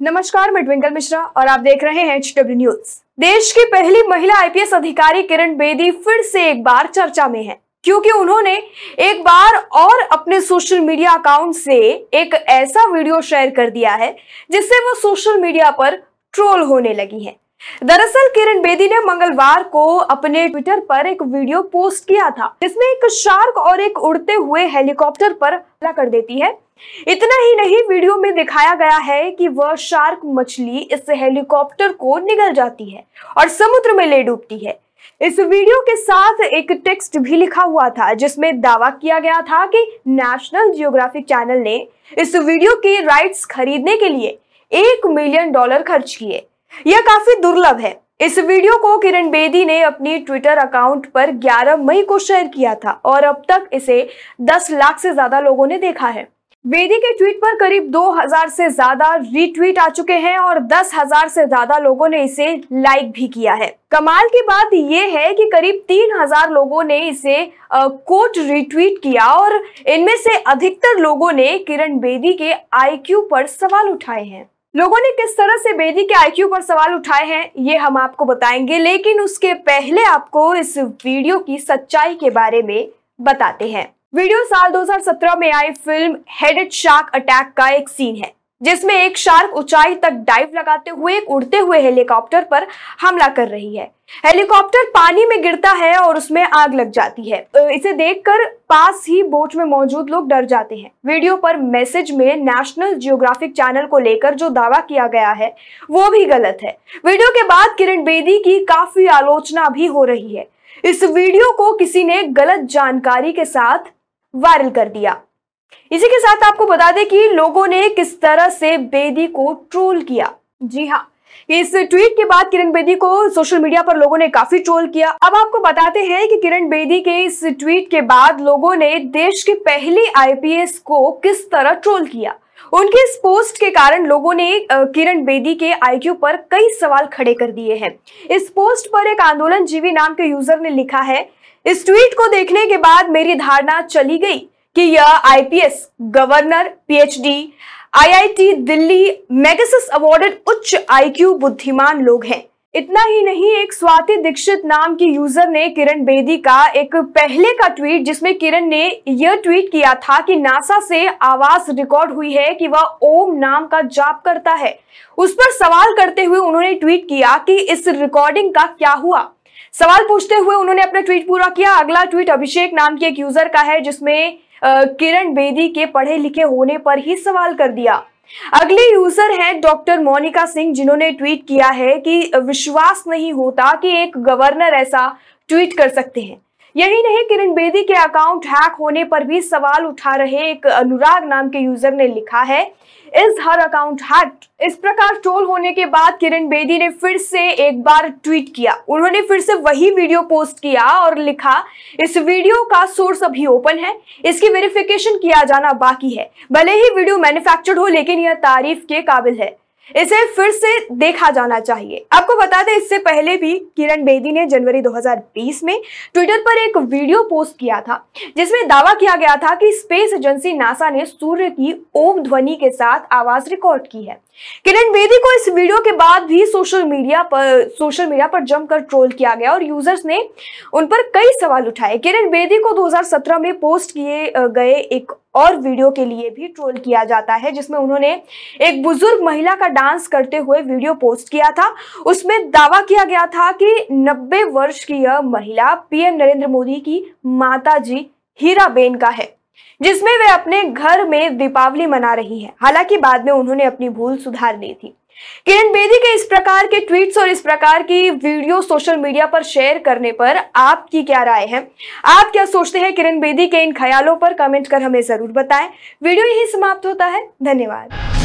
नमस्कार, मैं ट्विंकल मिश्रा और आप देख रहे हैं एच डब्ल्यू न्यूज़ देश की पहली महिला आईपीएस अधिकारी किरण बेदी फिर से एक बार चर्चा में है, क्योंकि उन्होंने एक बार और अपने सोशल मीडिया अकाउंट से एक ऐसा वीडियो शेयर कर दिया है, जिससे वो सोशल मीडिया पर ट्रोल होने लगी है। दरअसल किरण बेदी ने मंगलवार को अपने ट्विटर पर एक वीडियो पोस्ट किया था, जिसमें एक शार्क और एक उड़ते हुए हेलीकॉप्टर पर हमला कर देती है। इतना ही नहीं, वीडियो में दिखाया गया है कि वह शार्क मछली इस हेलीकॉप्टर को निगल जाती है और समुद्र में ले डूबती है। इस वीडियो के साथ एक टेक्स्ट भी लिखा हुआ था, जिसमें दावा किया गया था कि नेशनल जियोग्राफिक चैनल ने इस वीडियो के राइट्स खरीदने के लिए एक मिलियन डॉलर खर्च किए। यह काफ़ी दुर्लभ है। इस वीडियो को किरण बेदी ने अपनी ट्विटर अकाउंट पर 11 मई को शेयर किया था और अब तक इसे 10 लाख से ज़्यादा लोगों ने देखा है। बेदी के ट्वीट पर करीब 2000 से ज़्यादा रीट्वीट आ चुके हैं और 10,000 से ज़्यादा लोगों ने इसे लाइक भी किया है। कमाल की बात यह है कि करीब 3000 लोगों ने इसे कोट रीट्वीट किया और इनमें से अधिकतर लोगों ने किरण बेदी के आईक्यू पर सवाल उठाए हैं। लोगों ने किस तरह से बेदी के आईक्यू पर सवाल उठाए हैं, ये हम आपको बताएँगे, लेकिन उसके पहले आपको इस वीडियो की सच्चाई के बारे में बताते हैं। वीडियो साल 2017 में आई फ़िल्म हेडेड शार्क अटैक का एक सीन है। जिसमें एक शार्क ऊंचाई तक डाइव लगाते हुए एक उड़ते हुए हेलीकॉप्टर पर हमला कर रही है। हेलीकॉप्टर पानी में गिरता है और उसमें आग लग जाती है। इसे देखकर पास ही बोट में मौजूद लोग डर जाते हैं। वीडियो पर मैसेज में नेशनल जियोग्राफिक चैनल को लेकर जो दावा किया गया है, वो भी गलत है। वीडियो के बाद किरण बेदी की काफ़ी आलोचना भी हो रही है। इस वीडियो को किसी ने गलत जानकारी के साथ वायरल कर दिया। इसी के साथ आपको बता दें कि लोगों ने किस तरह से बेदी को ट्रोल किया। जी हाँ इस ट्वीट के बाद किरण बेदी को सोशल मीडिया पर लोगों ने काफ़ी ट्रोल किया। अब आपको बताते हैं कि किरण बेदी के इस ट्वीट के बाद लोगों ने देश की पहली आईपीएस को किस तरह ट्रोल किया। उनके इस पोस्ट के कारण लोगों ने किरण बेदी के आईक्यू पर कई सवाल खड़े कर दिए हैं। इस पोस्ट पर एक आंदोलन जीवी नाम के यूज़र ने लिखा है, इस ट्वीट को देखने के बाद मेरी धारणा चली गई। कि यह IPS governor PhD IIT Delhi Magsaysay awarded उच्च आईक्यू बुद्धिमान लोग हैं। इतना ही नहीं, एक स्वाति दीक्षित नाम की यूज़र ने किरण बेदी का एक पहले का ट्वीट जिसमें किरण ने यह ट्वीट किया था कि नासा से आवाज़ रिकॉर्ड हुई है कि वह ओम नाम का जाप करता है। उस पर सवाल करते हुए उन्होंने ट्वीट किया कि इस रिकॉर्डिंग का क्या हुआ? सवाल पूछते हुए उन्होंने अपना ट्वीट पूरा किया। अगला ट्वीट अभिषेक नाम के एक यूज़र का है, जिसमें किरण बेदी के पढ़े लिखे होने पर ही सवाल कर दिया। अगले यूज़र हैं डॉक्टर मोनिका सिंह, जिन्होंने ट्वीट किया है कि विश्वास नहीं होता कि एक गवर्नर ऐसा ट्वीट कर सकते हैं। यही नहीं, किरण बेदी के अकाउंट हैक होने पर भी सवाल उठा रहे एक अनुराग नाम के यूज़र ने लिखा है, इस हर अकाउंट हैक्ड इस प्रकार ट्रोल होने के बाद किरण बेदी ने फिर से एक बार ट्वीट किया। उन्होंने फिर से वही वीडियो पोस्ट किया और लिखा, इस वीडियो का सोर्स अभी ओपन है, इसकी वेरिफिकेशन किया जाना बाकी है। भले ही वीडियो मैन्युफैक्चर्ड हो, लेकिन यह तारीफ़ के काबिल है। इसे फिर से देखा जाना चाहिए। आपको बता दें, इससे पहले भी किरण बेदी ने जनवरी 2020 में ट्विटर पर एक वीडियो पोस्ट किया था, जिसमें दावा किया गया था कि स्पेस एजेंसी नासा ने सूर्य की ओम ध्वनि के साथ आवाज़ रिकॉर्ड की है। किरण बेदी को इस वीडियो के बाद भी सोशल मीडिया पर सोशल मीडिया पर जमकर ट्रोल किया गया और यूज़र्स ने उन पर कई सवाल उठाए। किरण बेदी को 2017 में पोस्ट किए गए एक और वीडियो के लिए भी ट्रोल किया जाता है, जिसमें उन्होंने एक बुज़ुर्ग महिला का डांस करते हुए वीडियो पोस्ट किया था। उसमें दावा किया गया था कि 90 वर्ष की यह महिला पीएम नरेंद्र मोदी की माता जी हीरा बेन का है। जिसमें वे अपने घर में दीपावली मना रही हैं। हालाँकि बाद में उन्होंने अपनी भूल सुधार ली थी। किरण बेदी के इस प्रकार के ट्वीट्स और इस प्रकार की वीडियो सोशल मीडिया पर शेयर करने पर आपकी क्या राय है? आप क्या सोचते हैं किरण बेदी के इन ख्यालों पर? कमेंट कर हमें ज़रूर बताएँ। वीडियो यही समाप्त होता है। धन्यवाद।